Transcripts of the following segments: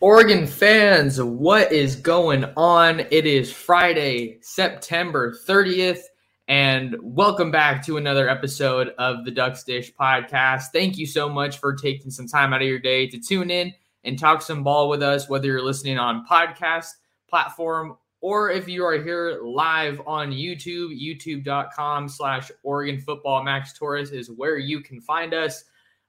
Oregon fans, what is going on? It is Friday, September 30th, and welcome back to another episode of the Ducks Dish podcast. Thank you so much for taking some time out of your day to tune in and talk some ball with us, whether you're listening on podcast platform or if you are here live on YouTube, youtube.com slash Oregon football. Max Torres is where you can find us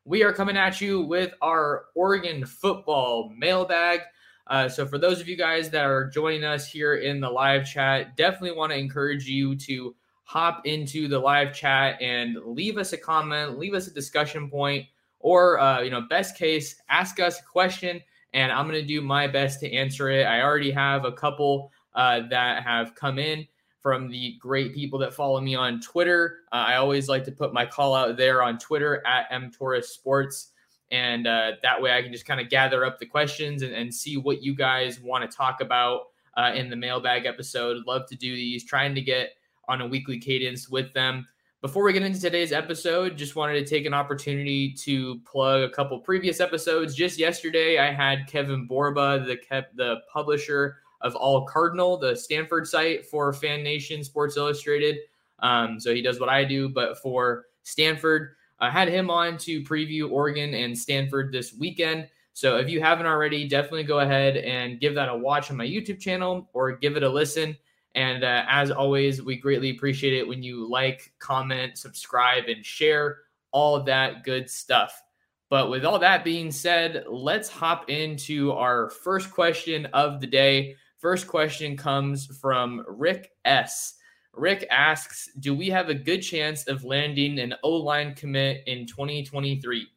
we are coming at you with our Oregon football mailbag. Uh, so, for those of you guys that are joining us here in the live chat, definitely want to encourage you to hop into the live chat and leave us a comment, leave us a discussion point, or, uh, you know, best case, ask us a question, and I'm going to do my best to answer it. I already have a couple uh, that have come in from the great people that follow me on Twitter. Uh, I always like to put my call out there on Twitter at mtorres sports. And uh, that way I can just kind of gather up the questions and, and see what you guys want to talk about uh, in the mailbag episode. Love to do these, trying to get on a weekly cadence with them. Before we get into today's episode, just wanted to take an opportunity to plug a couple previous episodes. Just yesterday, I had Kevin Borba, the the publisher of All Cardinal, the Stanford site for Fan Nation Sports Illustrated. Um, so he does what I do, but for Stanford. I had him on to preview Oregon and Stanford this weekend. So if you haven't already, definitely go ahead and give that a watch on my YouTube channel or give it a listen. And uh, as always, we greatly appreciate it when you like, comment, subscribe, and share all that good stuff. But with all that being said, let's hop into our first question of the day. First question comes from Rick S. Rick asks, "Do we have a good chance of landing an O-line commit in 2023?"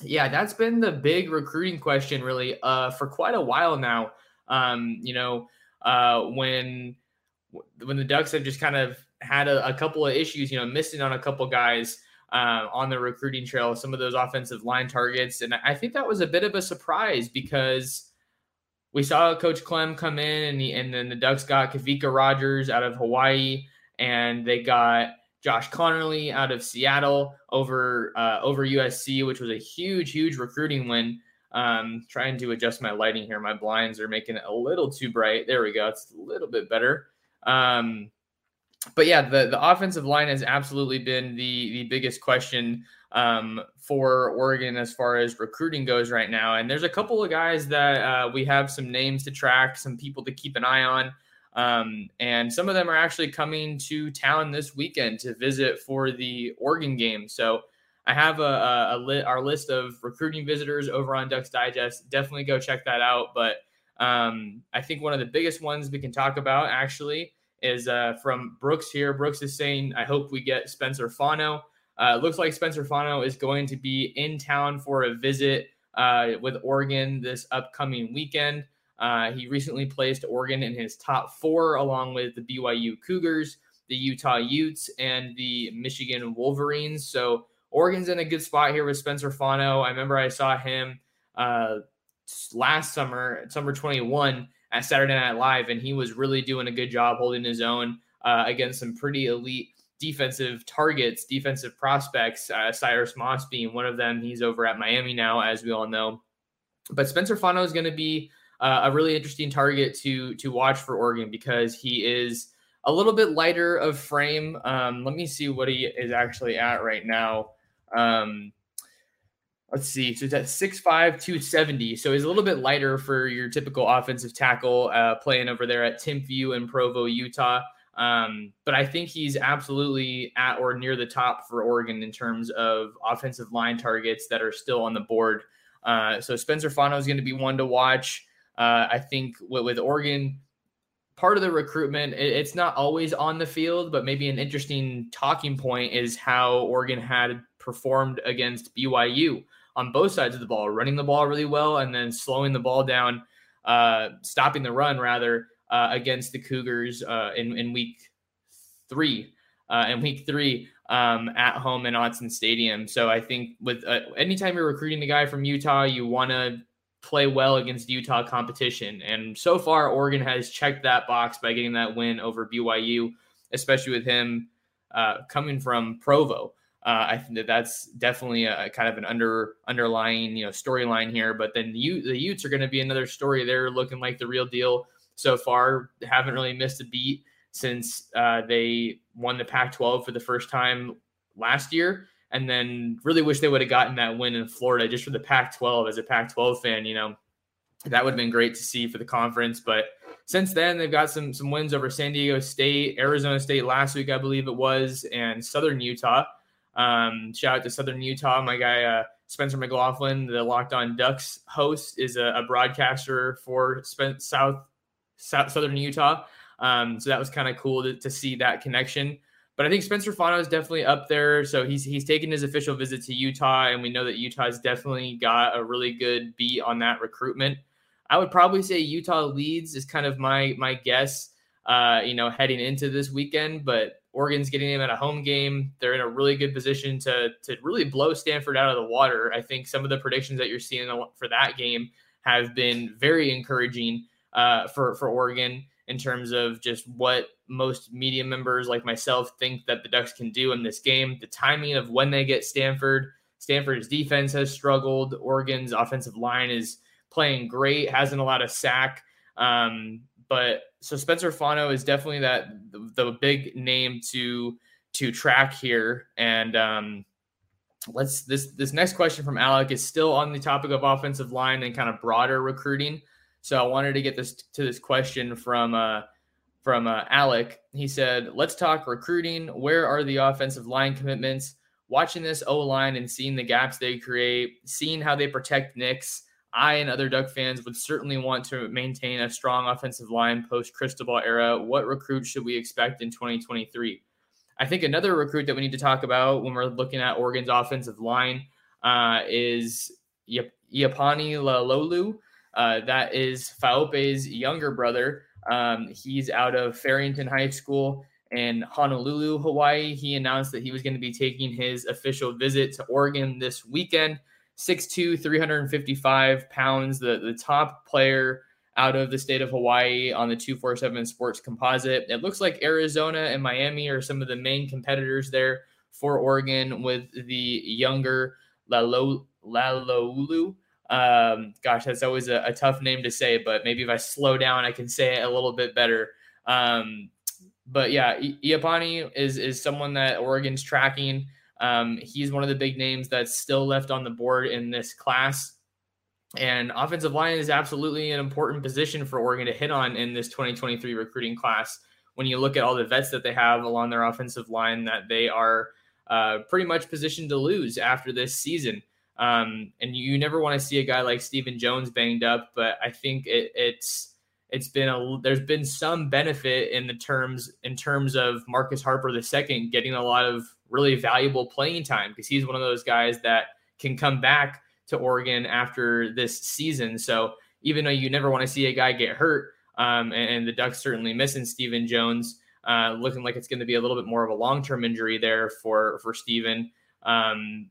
Yeah, that's been the big recruiting question, really, uh, for quite a while now. Um, you know, uh, when when the Ducks have just kind of had a, a couple of issues, you know, missing on a couple guys uh, on the recruiting trail, some of those offensive line targets, and I think that was a bit of a surprise because we saw Coach Clem come in, and, he, and then the Ducks got Kawika Rogers out of Hawaii, and they got Josh Conerly out of Seattle over uh, over USC, which was a huge, huge recruiting win. Um, trying to adjust my lighting here. My blinds are making it a little too bright. There we go. It's a little bit better. Um, but yeah, the the offensive line has absolutely been the the biggest question um, for Oregon as far as recruiting goes right now. And there's a couple of guys that uh, we have some names to track, some people to keep an eye on. Um, and some of them are actually coming to town this weekend to visit for the Oregon game. So I have a, a, a li- our list of recruiting visitors over on Ducks Digest. Definitely go check that out. But um, I think one of the biggest ones we can talk about actually is uh, from Brooks here. Brooks is saying, I hope we get Spencer Fano. Uh, it looks like Spencer Fano is going to be in town for a visit uh, with Oregon this upcoming weekend. Uh, he recently placed Oregon in his top four, along with the BYU Cougars, the Utah Utes, and the Michigan Wolverines. So Oregon's in a good spot here with Spencer Fano. I remember I saw him uh, last summer, summer 21, at Saturday Night Live, and he was really doing a good job holding his own uh, against some pretty elite defensive targets, defensive prospects, uh, Cyrus Moss being one of them. He's over at Miami now, as we all know. But Spencer Fano is going to be uh, a really interesting target to to watch for Oregon because he is a little bit lighter of frame. Um, let me see what he is actually at right now. Um, let's see. So he's at 6'5, 270. So he's a little bit lighter for your typical offensive tackle uh, playing over there at Timpview in Provo, Utah. Um, but I think he's absolutely at or near the top for Oregon in terms of offensive line targets that are still on the board. Uh, so Spencer Fano is going to be one to watch. Uh, I think with, with, Oregon, part of the recruitment, it, it's not always on the field, but maybe an interesting talking point is how Oregon had performed against BYU on both sides of the ball, running the ball really well and then slowing the ball down, uh, stopping the run rather uh, against the Cougars uh, in, in week three. Uh, in week three um, at home in Autzen Stadium. So I think with uh, anytime you're recruiting a guy from Utah, you want to play well against Utah competition. And so far, Oregon has checked that box by getting that win over BYU, especially with him uh, coming from Provo. Uh, I think that that's definitely a, kind of an under underlying you know storyline here. But then the, the Utes are going to be another story. They're looking like the real deal so far. Haven't really missed a beat since uh, they won the Pac-12 for the first time last year, and then really wish they would have gotten that win in Florida just for the Pac-12. As a Pac-12 fan, you know that would have been great to see for the conference. But since then, they've got some some wins over San Diego State, Arizona State last week, I believe it was, and Southern Utah. Um, shout out to Southern Utah. My guy uh, Spencer McLaughlin, the Locked On Ducks host, is a, a broadcaster for South, South Southern Utah. Um, so that was kind of cool to, to, see that connection. But I think Spencer Fano is definitely up there. So he's he's taken his official visit to Utah, and we know that Utah's definitely got a really good beat on that recruitment. I would probably say Utah leads is kind of my my guess. Uh, you know, heading into this weekend, but Oregon's getting them at a home game. They're in a really good position to to really blow Stanford out of the water. I think some of the predictions that you're seeing for that game have been very encouraging uh, for for Oregon in terms of just what most media members like myself think that the Ducks can do in this game. The timing of when they get Stanford. Stanford's defense has struggled. Oregon's offensive line is playing great, hasn't a lot of sack. Um, but so Spencer Fano is definitely that the, the big name to to track here. And um, let's this this next question from Alec is still on the topic of offensive line and kind of broader recruiting. So I wanted to get this to this question from uh, from uh, Alec. He said, "Let's talk recruiting. Where are the offensive line commitments? Watching this O line and seeing the gaps they create, seeing how they protect Nix." I and other Duck fans would certainly want to maintain a strong offensive line post Cristobal era. What recruit should we expect in 2023? I think another recruit that we need to talk about when we're looking at Oregon's offensive line uh, is Iapani Laloulu. Uh, that is Faope's younger brother. Um, he's out of Farrington High School in Honolulu, Hawaii. He announced that he was going to be taking his official visit to Oregon this weekend. 6'2, 355 pounds, the, the top player out of the state of Hawaii on the 247 Sports Composite. It looks like Arizona and Miami are some of the main competitors there for Oregon with the younger Lalo, Laloulu. Um, gosh, that's always a, a, tough name to say, but maybe if I slow down, I can say it a little bit better. Um, but yeah, Iapani is is someone that Oregon's tracking. Um, he's one of the big names that's still left on the board in this class. And offensive line is absolutely an important position for Oregon to hit on in this 2023 recruiting class. When you look at all the vets that they have along their offensive line, that they are uh, pretty much positioned to lose after this season. Um, and you never want to see a guy like Stephen Jones banged up, but I think it, it's it's been a there's been some benefit in the terms in terms of Marcus Harper the second getting a lot of really valuable playing time because he's one of those guys that can come back to Oregon after this season. So even though you never want to see a guy get hurt, um, and, and, the Ducks certainly missing Stephen Jones, uh, looking like it's going to be a little bit more of a long term injury there for for Stephen. Um,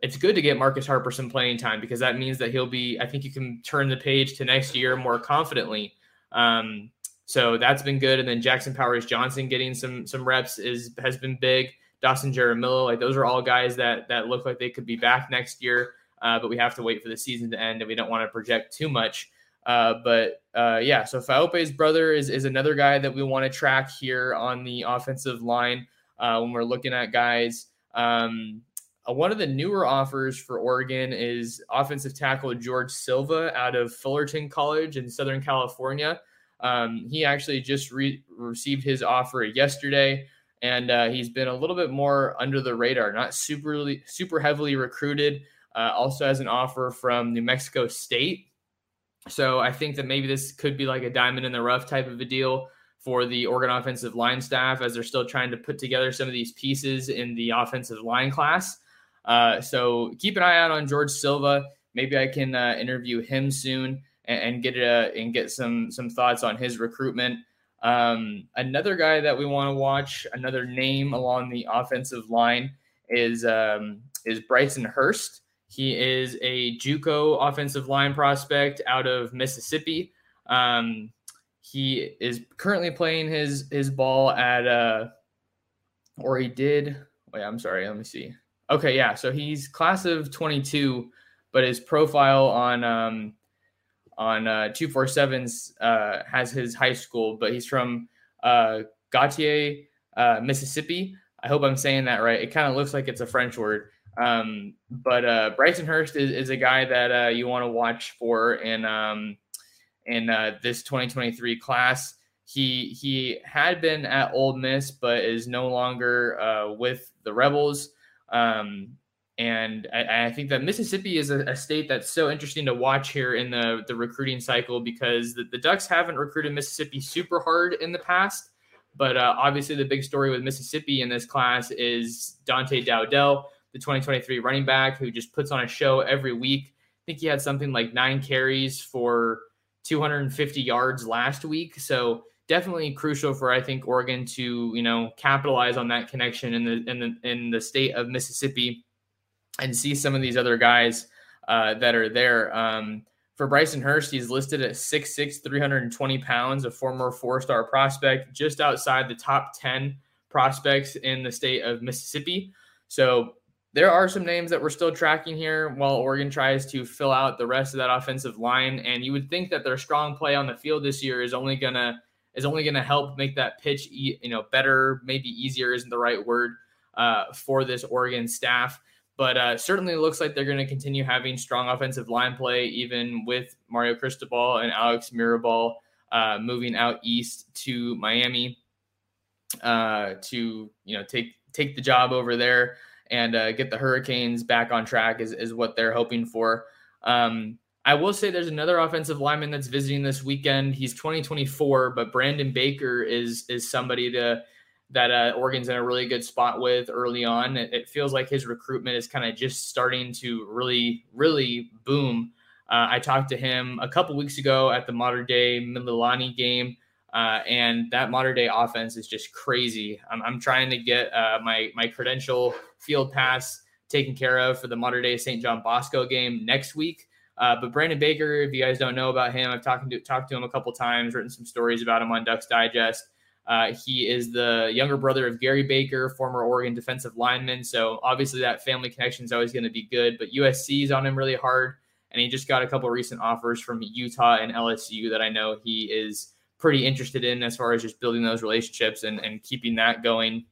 it's good to get Marcus Harper some playing time because that means that he'll be. I think you can turn the page to next year more confidently. Um, so that's been good. And then Jackson Powers Johnson getting some some reps is has been big. Dawson Jaramillo, like those are all guys that that look like they could be back next year. Uh, but we have to wait for the season to end, and we don't want to project too much. Uh, but uh, yeah, so Faope's brother is is another guy that we want to track here on the offensive line uh, when we're looking at guys. Um, one of the newer offers for Oregon is offensive tackle George Silva out of Fullerton College in Southern California. Um, he actually just re- received his offer yesterday, and uh, he's been a little bit more under the radar, not super super heavily recruited. Uh, also has an offer from New Mexico State, so I think that maybe this could be like a diamond in the rough type of a deal for the Oregon offensive line staff as they're still trying to put together some of these pieces in the offensive line class. Uh, so keep an eye out on George Silva. Maybe I can uh, interview him soon and, and get a, and get some some thoughts on his recruitment. Um, another guy that we want to watch, another name along the offensive line is um, is Bryson Hurst. He is a JUCO offensive line prospect out of Mississippi. Um, he is currently playing his his ball at uh, or he did. Wait, I'm sorry. Let me see. Okay, yeah. So he's class of 22, but his profile on um, on uh, 247's uh, has his high school, but he's from uh, Gautier, uh, Mississippi. I hope I'm saying that right. It kind of looks like it's a French word. Um, but uh, Bryson Hurst is, is a guy that uh, you want to watch for in um, in uh, this 2023 class. He he had been at Ole Miss, but is no longer uh, with the Rebels. Um, and I, I, think that Mississippi is a, a, state that's so interesting to watch here in the, the recruiting cycle because the, the Ducks haven't recruited Mississippi super hard in the past. But uh, obviously, the big story with Mississippi in this class is Dante Dowdell, the 2023 running back who just puts on a show every week. I think he had something like nine carries for 250 yards last week. So definitely crucial for I think Oregon to you know capitalize on that connection in the in the in the state of Mississippi and see some of these other guys uh, that are there. Um, for Bryson Hurst, he's listed at 6'6", 320 pounds, a former four-star prospect, just outside the top 10 prospects in the state of Mississippi. So there are some names that we're still tracking here while Oregon tries to fill out the rest of that offensive line. And you would think that their strong play on the field this year is only gonna is only gonna help make that pitch you know better, maybe easier isn't the right word uh, for this Oregon staff. But uh, certainly looks like they're going to continue having strong offensive line play, even with Mario Cristobal and Alex Mirabal uh, moving out east to Miami uh, to you know take take the job over there and uh, get the Hurricanes back on track is, is what they're hoping for. Um, I will say there's another offensive lineman that's visiting this weekend. He's 2024, but Brandon Baker is is somebody to that uh, Oregon's in a really good spot with early on. It, it feels like his recruitment is kind of just starting to really, really boom. Uh, I talked to him a couple weeks ago at the Mater Dei Mililani game. Uh, and that Mater Dei offense is just crazy. I'm, I'm trying to get uh, my my credential field pass taken care of for the Mater Dei St. John Bosco game next week. Uh, but Brandon Baker, if you guys don't know about him, I've talked to talked to him a couple times, written some stories about him on Ducks Digest. Uh, he is the younger brother of Gary Baker, former Oregon defensive lineman. So obviously that family connection is always going to be good. But USC is on him really hard, and he just got a couple recent offers from Utah and LSU that I know he is pretty interested in as far as just building those relationships and, and keeping that going.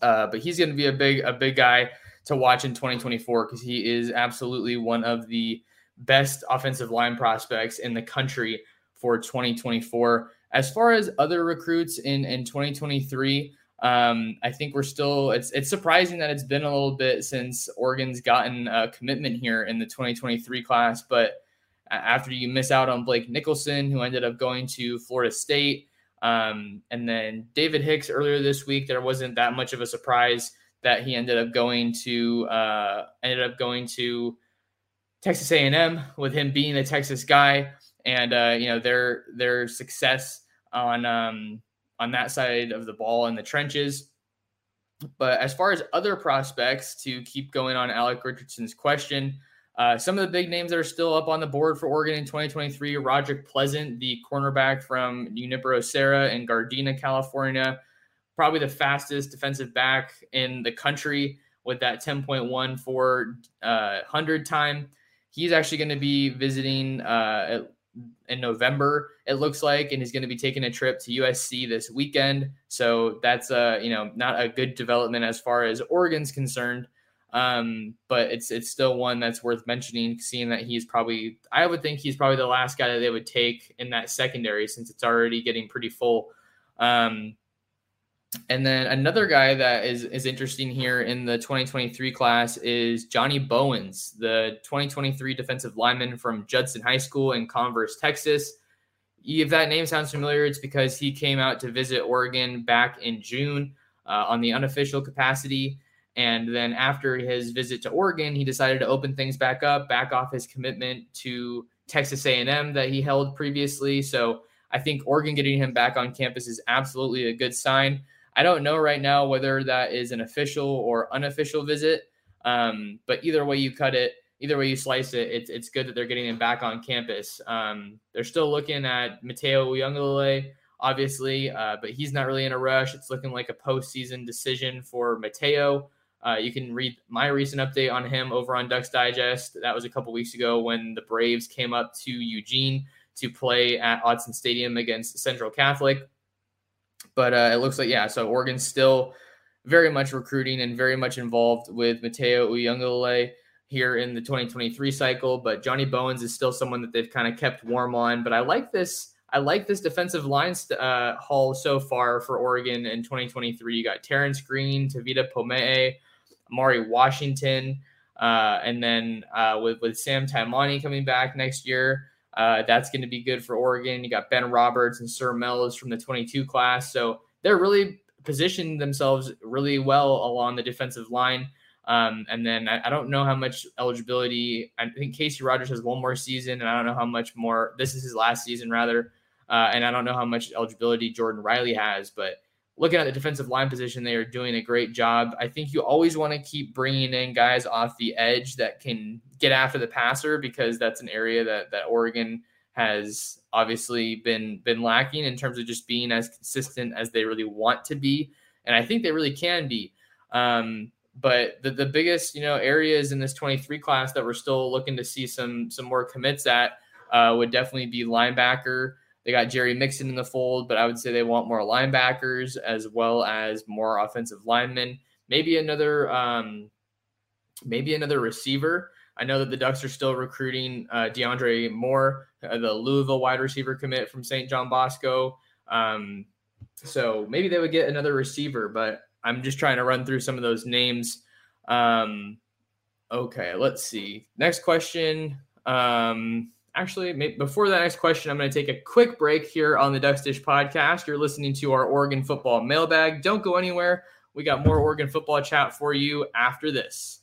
Uh, but he's going to be a big a big guy to watch in 2024 because he is absolutely one of the best offensive line prospects in the country for 2024. As far as other recruits in in 2023, um, I think we're still. It's it's surprising that it's been a little bit since Oregon's gotten a commitment here in the 2023 class, but after you miss out on Blake Nicholson, who ended up going to Florida State. Um, and then David Hicks earlier this week, there wasn't that much of a surprise that he ended up going to uh, ended up going to Texas A&M with him being a Texas guy, and uh, you know their their success on um, on that side of the ball in the trenches. But as far as other prospects, to keep going on Alec Richardson's question, uh, some of the big names that are still up on the board for Oregon in 2023 Roderick Pleasant, the cornerback from Junipero Serra in Gardena, California. Probably the fastest defensive back in the country with that 10.1 for uh, 100 time. He's actually going to be visiting uh, in November, it looks like, and he's going to be taking a trip to USC this weekend. So that's uh, you know not a good development as far as Oregon's concerned. Um, but it's it's still one that's worth mentioning, seeing that he's probably I would think he's probably the last guy that they would take in that secondary since it's already getting pretty full. Um, and then another guy that is is interesting here in the 2023 class is Johnny Bowens, the 2023 defensive lineman from Judson High School in Converse, Texas. If that name sounds familiar, it's because he came out to visit Oregon back in June uh, on the unofficial capacity. And then after his visit to Oregon, he decided to open things back up, back off his commitment to Texas A&M that he held previously. So I think Oregon getting him back on campus is absolutely a good sign. I don't know right now whether that is an official or unofficial visit, um, but either way you cut it, either way you slice it, it's it's good that they're getting him back on campus. Um, they're still looking at Mateo Uiagalelei, obviously, uh, but he's not really in a rush. It's looking like a postseason decision for Mateo. Uh, you can read my recent update on him over on Ducks Digest. That was a couple weeks ago when the Braves came up to Eugene to play at Autzen Stadium against Central Catholic. But uh, it looks like, yeah, so Oregon's still very much recruiting and very much involved with Mateo Uiagalelei here in the 2023 cycle. But Johnny Bowens is still someone that they've kind of kept warm on. But I like this. I like this defensive line uh, haul so far for Oregon in 2023. You got Terrence Green, Tavita Pomee, Mari Washington, uh, and then uh, with with Sam Taimani coming back next year. Uh, that's going to be good for Oregon. You got Ben Roberts and Sir Mells from the 22 class. So they're really positioned themselves really well along the defensive line. Um, and then I, I, don't know how much eligibility. I think Casey Rogers has one more season, and I don't know how much more. This is his last season, rather. Uh, and I don't know how much eligibility Jordan Riley has. But looking at the defensive line position, they are doing a great job. I think you always want to keep bringing in guys off the edge that can get after the passer because that's an area that that Oregon has obviously been been lacking in terms of just being as consistent as they really want to be, and I think they really can be. Um, but the, the biggest you know areas in this 23 class that we're still looking to see some some more commits at uh, would definitely be linebacker. They got Jerry Mixon in the fold, but I would say they want more linebackers as well as more offensive linemen. Maybe another, um, maybe another receiver. I know that the Ducks are still recruiting uh, DeAndre Moore, uh, the Louisville wide receiver commit from St. John Bosco. Um, so maybe they would get another receiver, but I'm just trying to run through some of those names. Um, okay, let's see. Next question. Um, actually, before that next question, I'm going to take a quick break here on the Ducks Dish podcast. You're listening to our Oregon football mailbag. Don't go anywhere. We got more Oregon football chat for you after this.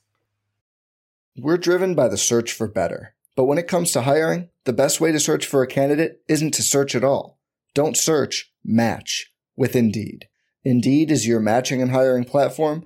We're driven by the search for better. But when it comes to hiring, the best way to search for a candidate isn't to search at all. Don't search, match with Indeed. Indeed is your matching and hiring platform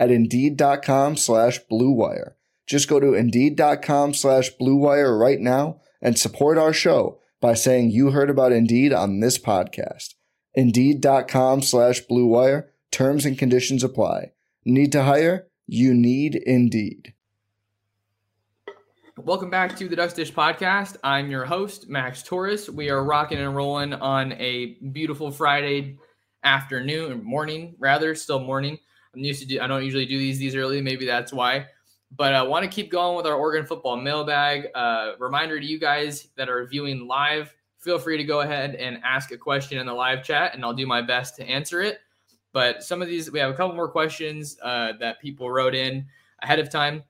at Indeed.com slash BlueWire. Just go to Indeed.com slash BlueWire right now and support our show by saying you heard about Indeed on this podcast. Indeed.com slash BlueWire. Terms and conditions apply. Need to hire? You need Indeed. Welcome back to the Ducks Dish Podcast. I'm your host, Max Torres. We are rocking and rolling on a beautiful Friday afternoon, morning, rather, still morning. I'm used to do. I don't usually do these these early. Maybe that's why. But I want to keep going with our Oregon football mailbag. Uh, reminder to you guys that are viewing live: feel free to go ahead and ask a question in the live chat, and I'll do my best to answer it. But some of these, we have a couple more questions uh, that people wrote in ahead of time,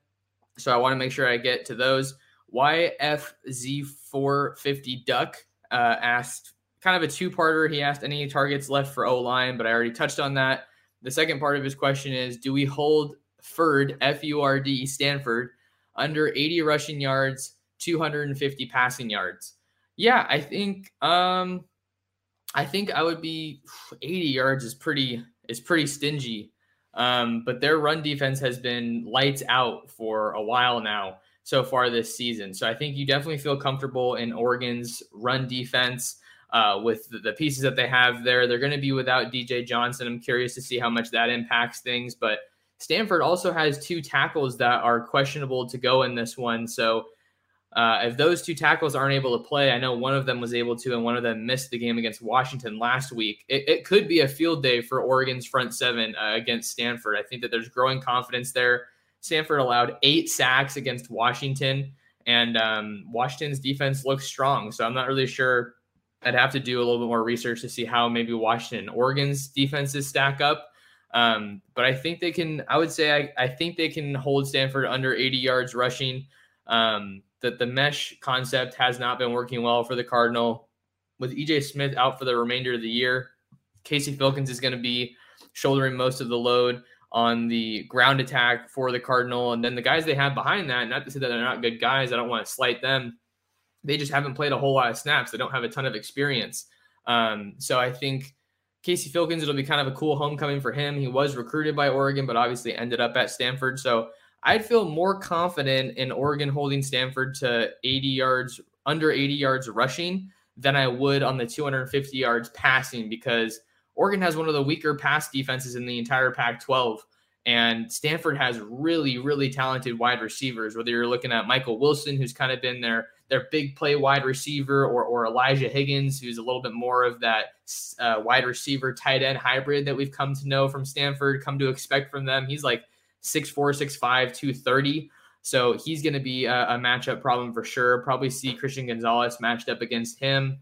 so I want to make sure I get to those. YFZ450 Duck uh, asked kind of a two-parter. He asked any targets left for O line, but I already touched on that. The second part of his question is Do we hold Furd, F U R D, Stanford, under 80 rushing yards, 250 passing yards? Yeah, I think um I think I would be 80 yards is pretty is pretty stingy. Um, but their run defense has been lights out for a while now so far this season. So I think you definitely feel comfortable in Oregon's run defense uh, with the, pieces that they have there. They're going to be without DJ Johnson. I'm curious to see how much that impacts things. But Stanford also has two tackles that are questionable to go in this one. So uh, if those two tackles aren't able to play, I know one of them was able to, and one of them missed the game against Washington last week. It, it could be a field day for Oregon's front seven uh, against Stanford. I think that there's growing confidence there. Stanford allowed eight sacks against Washington, and um, Washington's defense looks strong. So I'm not really sure. I'd have to do a little bit more research to see how maybe Washington Oregon's defenses stack up. Um, but I think they can. I would say I, I think they can hold Stanford under 80 yards rushing. Um, that the mesh concept has not been working well for the Cardinal. With EJ Smith out for the remainder of the year, Casey Filkins is going to be shouldering most of the load on the ground attack for the Cardinal. And then the guys they have behind that, not to say that they're not good guys, I don't want to slight them. They just haven't played a whole lot of snaps. They don't have a ton of experience. Um, so I think Casey Filkins, it'll be kind of a cool homecoming for him. He was recruited by Oregon, but obviously ended up at Stanford. So I'd feel more confident in Oregon holding Stanford to 80 yards, under 80 yards rushing than I would on the 250 yards passing because Oregon has one of the weaker pass defenses in the entire Pac 12. And Stanford has really, really talented wide receivers. Whether you're looking at Michael Wilson, who's kind of been their their big play wide receiver, or, or Elijah Higgins, who's a little bit more of that uh, wide receiver tight end hybrid that we've come to know from Stanford, come to expect from them. He's like 6'4, 6'5, 230. So he's going to be a, a, matchup problem for sure. Probably see Christian Gonzalez matched up against him.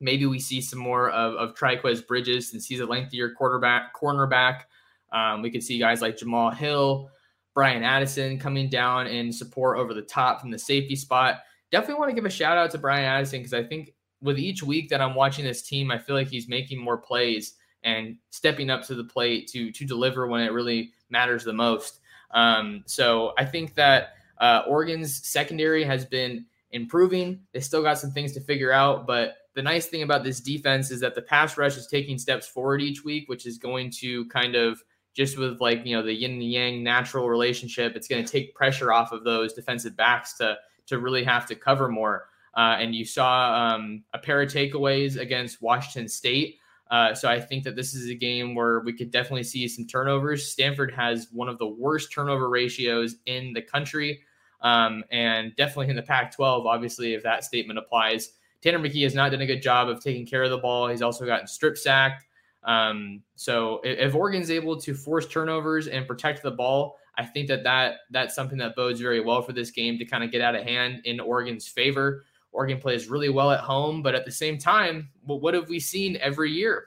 Maybe we see some more of, of Trikweze Bridges since he's a lengthier quarterback, cornerback. Um, we could see guys like Jamal Hill, Bryan Addison coming down in support over the top from the safety spot. Definitely want to give a shout out to Bryan Addison because I think with each week that I'm watching this team, I feel like he's making more plays and stepping up to the plate to to deliver when it really matters the most. Um, so I think that uh, Oregon's secondary has been improving. They still got some things to figure out, but the nice thing about this defense is that the pass rush is taking steps forward each week, which is going to kind of just with like you know the yin and yang natural relationship, it's going to take pressure off of those defensive backs to to really have to cover more. Uh, and you saw um, a pair of takeaways against Washington State. Uh, so I think that this is a game where we could definitely see some turnovers. Stanford has one of the worst turnover ratios in the country, um, and definitely in the Pac-12. Obviously, if that statement applies, Tanner McKee has not done a good job of taking care of the ball. He's also gotten strip sacked. Um, so if, if Oregon's able to force turnovers and protect the ball, I think that, that that's something that bodes very well for this game to kind of get out of hand in Oregon's favor. Oregon plays really well at home, but at the same time, well, what have we seen every year?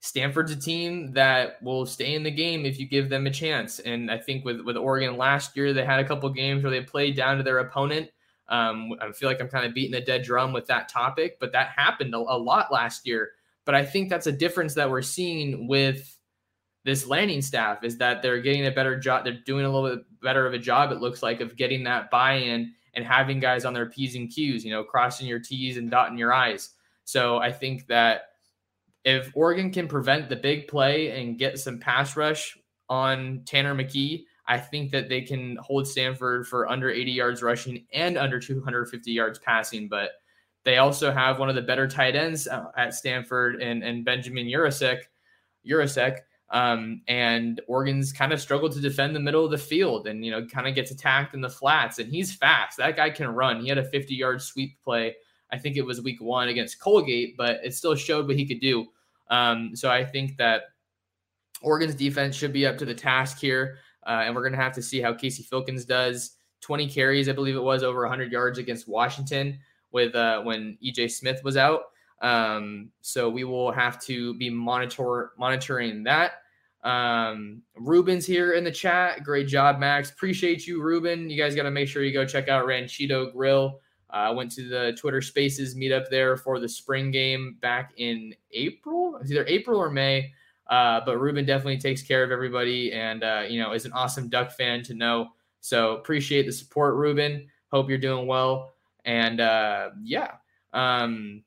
Stanford's a team that will stay in the game if you give them a chance. And I think with, with Oregon last year, they had a couple games where they played down to their opponent. Um, I feel like I'm kind of beating a dead drum with that topic, but that happened a, a lot last year. But I think that's a difference that we're seeing with this Lanning staff is that they're getting a better job. They're doing a little bit better of a job, it looks like, of getting that buy in and having guys on their P's and Q's, you know, crossing your T's and dotting your I's. So I think that if Oregon can prevent the big play and get some pass rush on Tanner McKee, I think that they can hold Stanford for under 80 yards rushing and under 250 yards passing. But they also have one of the better tight ends uh, at Stanford and, and Benjamin Yurosek, Yurosek um, and Oregon's kind of struggled to defend the middle of the field and, you know, kind of gets attacked in the flats. And he's fast. That guy can run. He had a 50 yard sweep play. I think it was week one against Colgate, but it still showed what he could do. Um, so I think that Oregon's defense should be up to the task here. Uh, and we're going to have to see how Casey Filkins does. 20 carries, I believe it was, over 100 yards against Washington with uh, when EJ Smith was out. Um, so we will have to be monitor monitoring that. Um, Ruben's here in the chat. Great job, Max. Appreciate you, Ruben. You guys got to make sure you go check out Ranchito Grill. I uh, went to the Twitter Spaces meetup there for the spring game back in April. It's either April or May. Uh, but Ruben definitely takes care of everybody, and uh, you know is an awesome Duck fan to know. So appreciate the support, Ruben. Hope you're doing well, and uh, yeah. Um,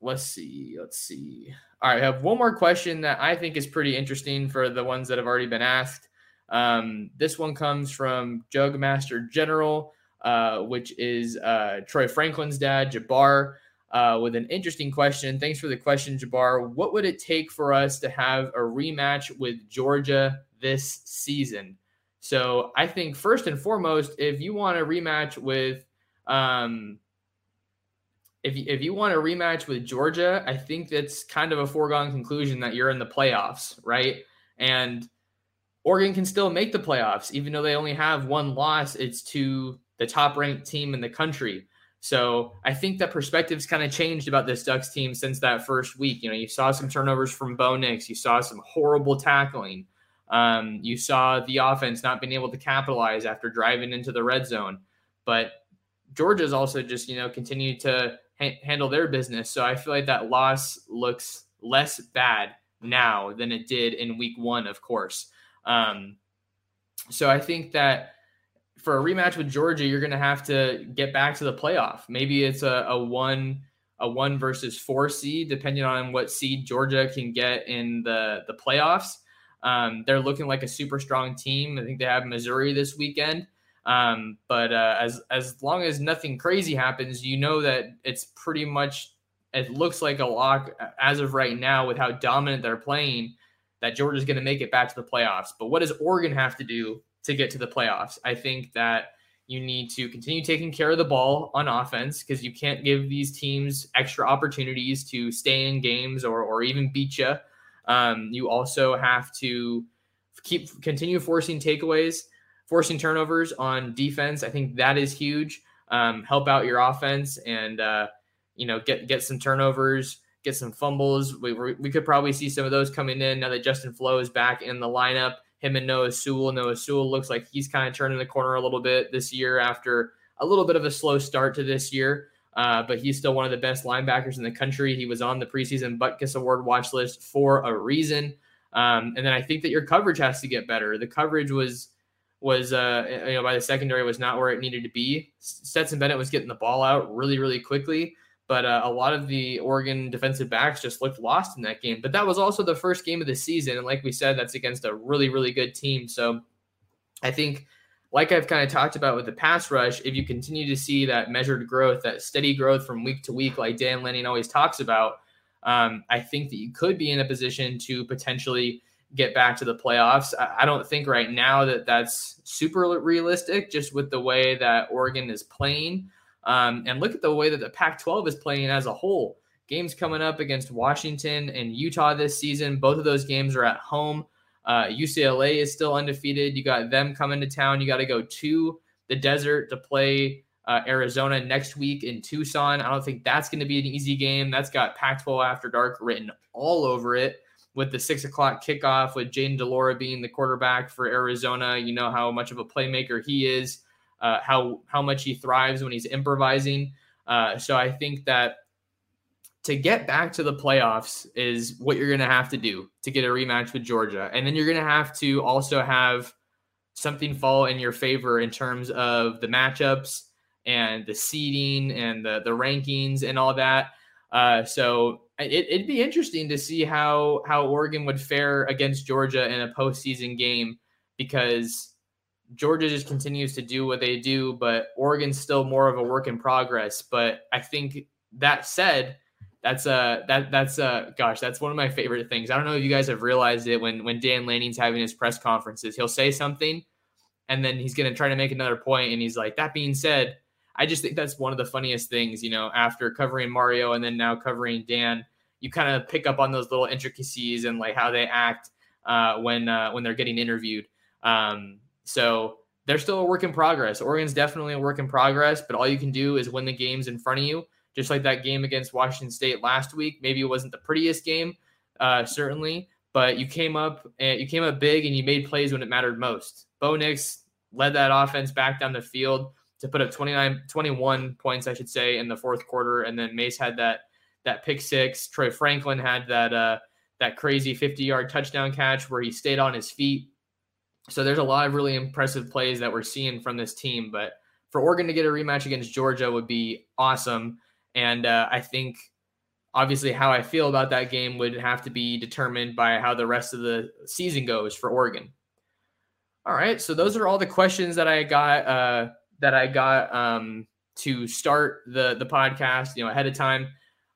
let's see. Let's see. All right, I have one more question that I think is pretty interesting for the ones that have already been asked. Um, this one comes from Jugmaster General, uh, which is uh, Troy Franklin's dad, Jabbar, uh, with an interesting question. Thanks for the question, Jabbar. What would it take for us to have a rematch with Georgia this season? So I think first and foremost, if you want a rematch with um, if you, if you want a rematch with Georgia, I think that's kind of a foregone conclusion that you're in the playoffs, right? And Oregon can still make the playoffs, even though they only have one loss. It's to the top ranked team in the country. So I think that perspective's kind of changed about this Ducks team since that first week. You know, you saw some turnovers from Bo Nix, you saw some horrible tackling. Um, you saw the offense not being able to capitalize after driving into the red zone. But Georgia's also just, you know, continued to ha- handle their business. So I feel like that loss looks less bad now than it did in week one, of course. Um, so I think that for a rematch with Georgia, you're going to have to get back to the playoff. Maybe it's a, a one a one versus four seed, depending on what seed Georgia can get in the the playoffs. Um, they're looking like a super strong team. I think they have Missouri this weekend. Um, but uh, as as long as nothing crazy happens, you know that it's pretty much it looks like a lock as of right now with how dominant they're playing that Georgia's going to make it back to the playoffs. But what does Oregon have to do to get to the playoffs? I think that you need to continue taking care of the ball on offense because you can't give these teams extra opportunities to stay in games or or even beat you. Um, you also have to keep continue forcing takeaways forcing turnovers on defense. I think that is huge. Um, help out your offense and uh, you know get get some turnovers, get some fumbles. We, we could probably see some of those coming in now that Justin Flowe is back in the lineup. Him and Noah Sewell. Noah Sewell looks like he's kind of turning the corner a little bit this year after a little bit of a slow start to this year. Uh, but he's still one of the best linebackers in the country. He was on the preseason Butkus Award watch list for a reason. Um, and then I think that your coverage has to get better. The coverage was was uh, you know by the secondary was not where it needed to be. Stetson Bennett was getting the ball out really really quickly, but uh, a lot of the Oregon defensive backs just looked lost in that game. But that was also the first game of the season, and like we said, that's against a really really good team. So I think. Like I've kind of talked about with the pass rush, if you continue to see that measured growth, that steady growth from week to week, like Dan Lanning always talks about, um, I think that you could be in a position to potentially get back to the playoffs. I don't think right now that that's super realistic, just with the way that Oregon is playing. Um, and look at the way that the Pac 12 is playing as a whole. Games coming up against Washington and Utah this season. Both of those games are at home. Uh, UCLA is still undefeated. You got them coming to town. You got to go to the desert to play uh, Arizona next week in Tucson. I don't think that's going to be an easy game. That's got Pac 12 After Dark written all over it with the six o'clock kickoff with Jayden de Laura being the quarterback for Arizona. You know how much of a playmaker he is, uh, how how much he thrives when he's improvising. Uh, so I think that to get back to the playoffs is what you're going to have to do to get a rematch with Georgia, and then you're going to have to also have something fall in your favor in terms of the matchups and the seeding and the the rankings and all that. Uh, so it, would be interesting to see how how Oregon would fare against Georgia in a postseason game because Georgia just continues to do what they do, but Oregon's still more of a work in progress. But I think that said, that's a that that's a gosh, that's one of my favorite things. I don't know if you guys have realized it when when Dan Lanning's having his press conferences, he'll say something and then he's gonna try to make another point, and he's like, that being said. I just think that's one of the funniest things, you know, after covering Mario and then now covering Dan you kind of pick up on those little intricacies and like how they act uh, when uh, when they're getting interviewed. Um, so they're still a work in progress. Oregon's definitely a work in progress, but all you can do is win the games in front of you. Just like that game against Washington State last week. Maybe it wasn't the prettiest game, uh, certainly, but you came up and you came up big and you made plays when it mattered most. Bo Nix led that offense back down the field to put up 29, 21 points, I should say, in the fourth quarter, and then Mase had that that pick six. Troy Franklin had that uh, that crazy 50 yard touchdown catch where he stayed on his feet. So there's a lot of really impressive plays that we're seeing from this team. But for Oregon to get a rematch against Georgia would be awesome. And uh, I think obviously, how I feel about that game would have to be determined by how the rest of the season goes for Oregon. All right, so those are all the questions that I got uh, that I got um, to start the the podcast. You know, ahead of time.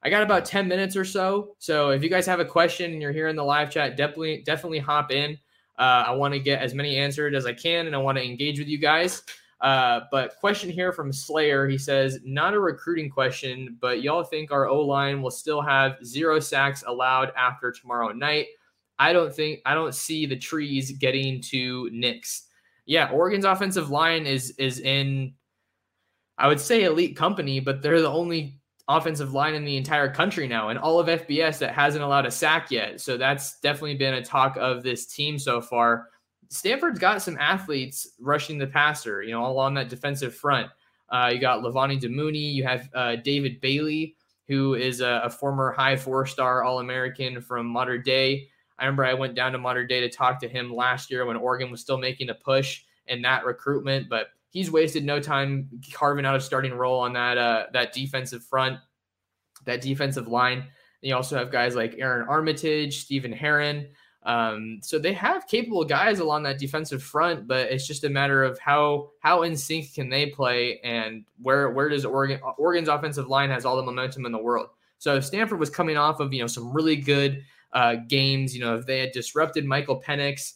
I got about 10 minutes or so. So if you guys have a question and you're here in the live chat, definitely definitely hop in. Uh, I want to get as many answered as I can, and I want to engage with you guys. Uh, but question here from Slayer. He says, not a recruiting question, but y'all think our O line will still have zero sacks allowed after tomorrow night? I don't think I don't see the trees getting to Nix. Yeah, Oregon's offensive line is is in I would say elite company, but they're the only offensive line in the entire country now, and all of FBS that hasn't allowed a sack yet. So that's definitely been a talk of this team so far. Stanford's got some athletes rushing the passer, you know, all along that defensive front. Uh, you got Levani Damuni, you have uh, David Bailey, who is a, a former high four star All American from Mater Dei. I remember I went down to Mater Dei to talk to him last year when Oregon was still making a push in that recruitment, but he's wasted no time carving out a starting role on that uh, that defensive front, that defensive line. And you also have guys like Aaron Armitage, Stephen Herron. Um, so they have capable guys along that defensive front, but it's just a matter of how how in sync can they play and where where does Oregon Oregon's offensive line has all the momentum in the world. So if Stanford was coming off of you know some really good uh, games, you know if they had disrupted Michael Penix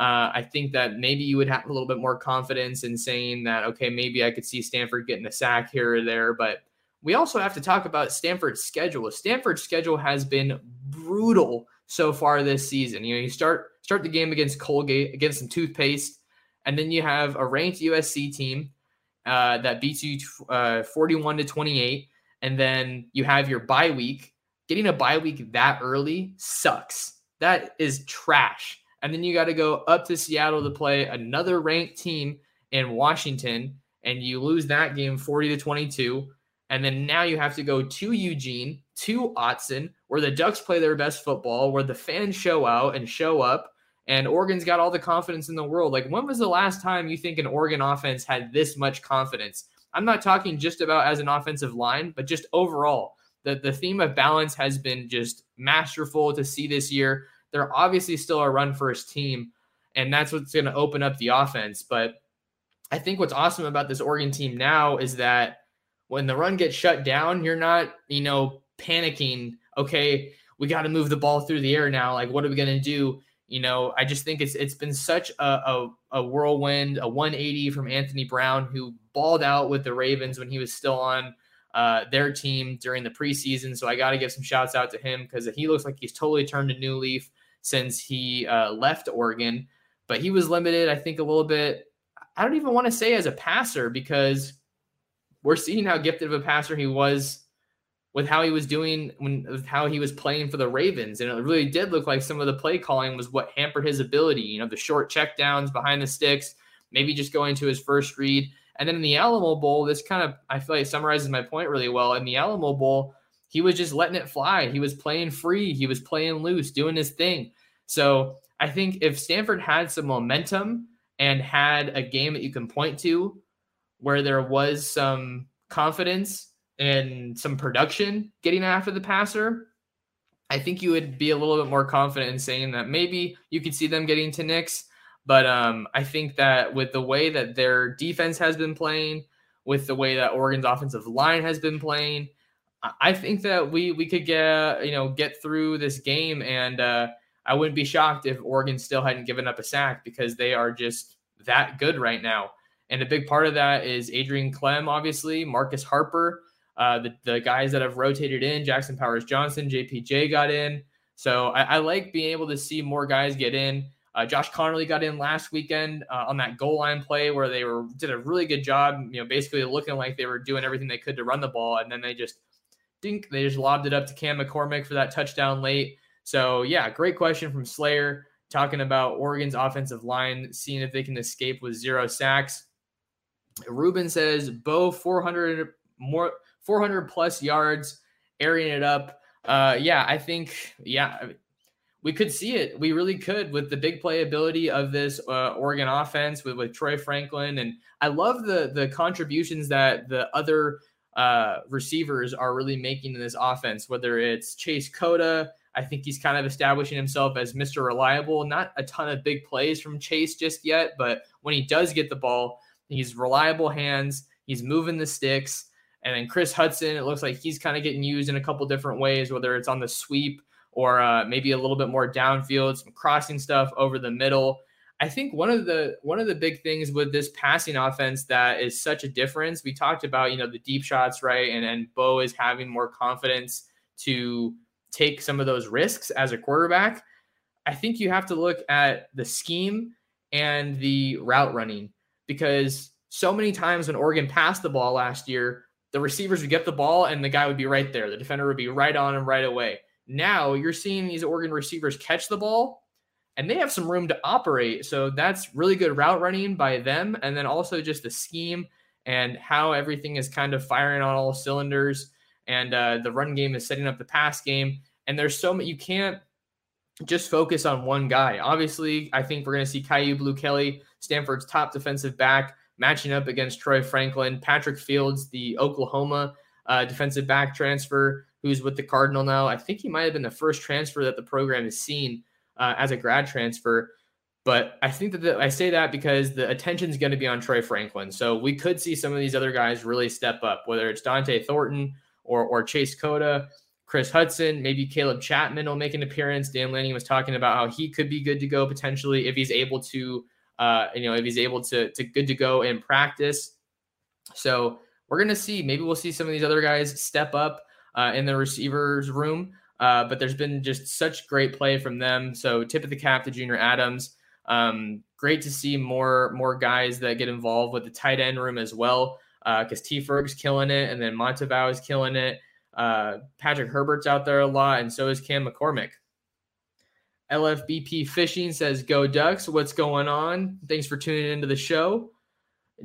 uh, I think that maybe you would have a little bit more confidence in saying that, okay, maybe I could see Stanford getting a sack here or there. But we also have to talk about Stanford's schedule. Stanford's schedule has been brutal so far this season. You know, you start start the game against Colgate, against some toothpaste, and then you have a ranked USC team uh, that beats you uh, 41 to 28, and then you have your bye week. Getting a bye week that early sucks. That is trash. And then you got to go up to Seattle to play another ranked team in Washington, and you lose that game 40 to 22. And then now you have to go to Eugene, to Autzen, where the Ducks play their best football, where the fans show out and show up. And Oregon's got all the confidence in the world. Like, when was the last time you think an Oregon offense had this much confidence? I'm not talking just about as an offensive line, but just overall. The, the theme of balance has been just masterful to see this year. They're obviously still a run first team, and that's what's going to open up the offense. But I think what's awesome about this Oregon team now is that when the run gets shut down, you're not, you know, panicking. Okay, we got to move the ball through the air now. Like, what are we going to do? You know, I just think it's it's been such a, a, a whirlwind, a 180 from Anthony Brown, who balled out with the Ravens when he was still on uh, their team during the preseason. So I got to give some shouts out to him because he looks like he's totally turned a new leaf since he uh, left Oregon. But he was limited, I think, a little bit. I don't even want to say as a passer because we're seeing how gifted of a passer he was with how he was doing when with how he was playing for the Ravens. And it really did look like some of the play calling was what hampered his ability. You know, the short checkdowns behind the sticks, maybe just going to his first read. And then in the Alamo Bowl, this kind of I feel like summarizes my point really well. In the Alamo Bowl, he was just letting it fly. He was playing free. He was playing loose, doing his thing. So I think if Stanford had some momentum and had a game that you can point to where there was some confidence and some production getting after the passer, I think you would be a little bit more confident in saying that maybe you could see them getting to Nix. But um, I think that with the way that their defense has been playing, with the way that Oregon's offensive line has been playing, I think that we we could get you know get through this game, and uh, I wouldn't be shocked if Oregon still hadn't given up a sack because they are just that good right now. And a big part of that is Adrian Klemm, obviously, Marcus Harper, uh, the the guys that have rotated in, Jackson Powers Johnson, JPJ got in. So I, I like being able to see more guys get in. Uh, Josh Conerly got in last weekend uh, on that goal line play where they were did a really good job, you know, basically looking like they were doing everything they could to run the ball, and then they just dink. They just lobbed it up to Cam McCormick for that touchdown late. So, yeah, great question from Slayer talking about Oregon's offensive line, seeing if they can escape with zero sacks. Ruben says Bo 400 more 400 plus yards, airing it up. Uh, yeah, I think yeah, we could see it. We really could with the big playability of this uh, Oregon offense with with Troy Franklin, and I love the the contributions that the other uh, receivers are really making in this offense, whether it's Chase Cota. I think he's kind of establishing himself as Mr. Reliable. Not a ton of big plays from Chase just yet, but when he does get the ball, he's reliable hands. He's moving the sticks. And then Chris Hudson, it looks like he's kind of getting used in a couple different ways, whether it's on the sweep or uh, maybe a little bit more downfield, some crossing stuff over the middle. I think one of the one of the big things with this passing offense that is such a difference. We talked about you know the deep shots, right, and and Bo is having more confidence to take some of those risks as a quarterback. I think you have to look at the scheme and the route running because so many times when Oregon passed the ball last year, the receivers would get the ball and the guy would be right there. The defender would be right on him right away. Now you're seeing these Oregon receivers catch the ball and they have some room to operate. So that's really good route running by them. And then also just the scheme and how everything is kind of firing on all cylinders. And uh, the run game is setting up the pass game. And there's so many, you can't just focus on one guy. Obviously, I think we're going to see Kyu Blu Kelly, Stanford's top defensive back, matching up against Troy Franklin, Patrick Fields, the Oklahoma uh, defensive back transfer, who's with the Cardinal now. I think he might have been the first transfer that the program has seen uh, as a grad transfer. But I think that the, I say that because the attention is going to be on Troy Franklin. So we could see some of these other guys really step up, whether it's Dont'e Thornton or, or Chase Cota, Chris Hudson, maybe Caleb Chapman will make an appearance. Dan Lanning was talking about how he could be good to go potentially if he's able to uh, you know, if he's able to to good to go in practice. So we're gonna see. Maybe we'll see some of these other guys step up uh, in the receivers room. Uh, but there's been just such great play from them. So tip of the cap to Junior Adams. Um, great to see more more guys that get involved with the tight end room as well. Because uh, T Ferg's killing it, and then Matavao is killing it. Uh, Patrick Herbert's out there a lot, and so is Cam McCormick. LFBP Fishing says, Go Ducks. What's going on? Thanks for tuning into the show.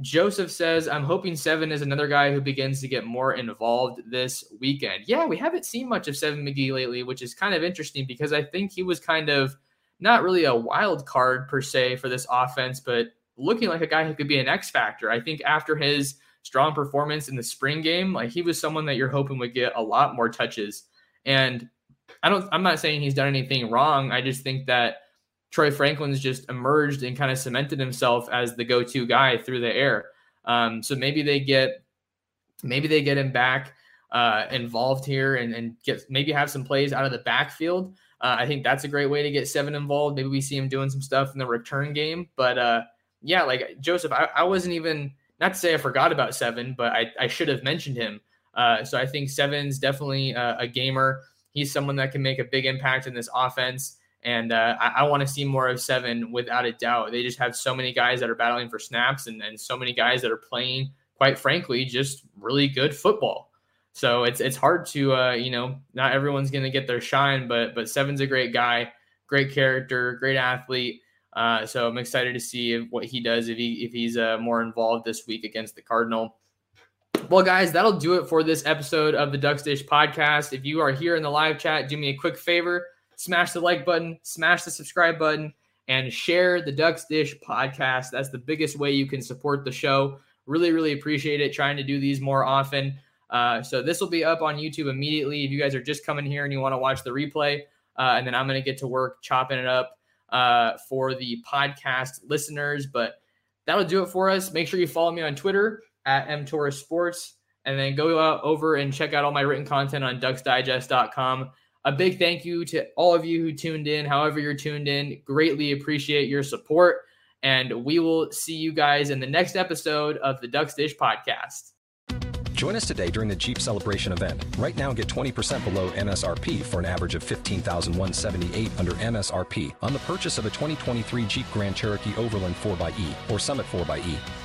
Joseph says, I'm hoping Seven is another guy who begins to get more involved this weekend. Yeah, we haven't seen much of Seven McGee lately, which is kind of interesting because I think he was kind of not really a wild card per se for this offense, but looking like a guy who could be an X factor. I think after his strong performance in the spring game, like he was someone that you're hoping would get a lot more touches. And I don't. I'm not saying he's done anything wrong. I just think that Troy Franklin's just emerged and kind of cemented himself as the go-to guy through the air. Um, so maybe they get maybe they get him back uh, involved here and, and get maybe have some plays out of the backfield. Uh, I think that's a great way to get seven involved. Maybe we see him doing some stuff in the return game. But uh, yeah, like Joseph, I, I, wasn't even not to say I forgot about seven, but I, I should have mentioned him. Uh, so I think seven's definitely a, a gamer he's someone that can make a big impact in this offense. And uh, I, I want to see more of seven without a doubt. They just have so many guys that are battling for snaps and, and so many guys that are playing, quite frankly, just really good football. So it's it's hard to uh, you know not everyone's to get their shine, but but Seven's a great guy, great character, great athlete. Uh, so I'm excited to see if, what he does if he if he's uh, more involved this week against the Cardinal. Well, guys, that'll do it for this episode of the Ducks Dish podcast. If you are here in the live chat, do me a quick favor smash the like button, smash the subscribe button, and share the Ducks Dish podcast. That's the biggest way you can support the show. Really, really appreciate it. Trying to do these more often. Uh, so this will be up on YouTube immediately. If you guys are just coming here and you want to watch the replay, uh, and then I'm going to get to work chopping it up uh, for the podcast listeners. But that'll do it for us. Make sure you follow me on Twitter at mtorres sports and then go over and check out all my written content on ducksdigest.com a big thank you to all of you who tuned in however you're tuned in greatly appreciate your support and we will see you guys in the next episode of the ducks dish podcast Join us today during the Jeep Celebration event. Right now, get 20% below MSRP for an average of 15178 under MSRP on the purchase of a 2023 Jeep Grand Cherokee Overland 4xE or Summit 4xE.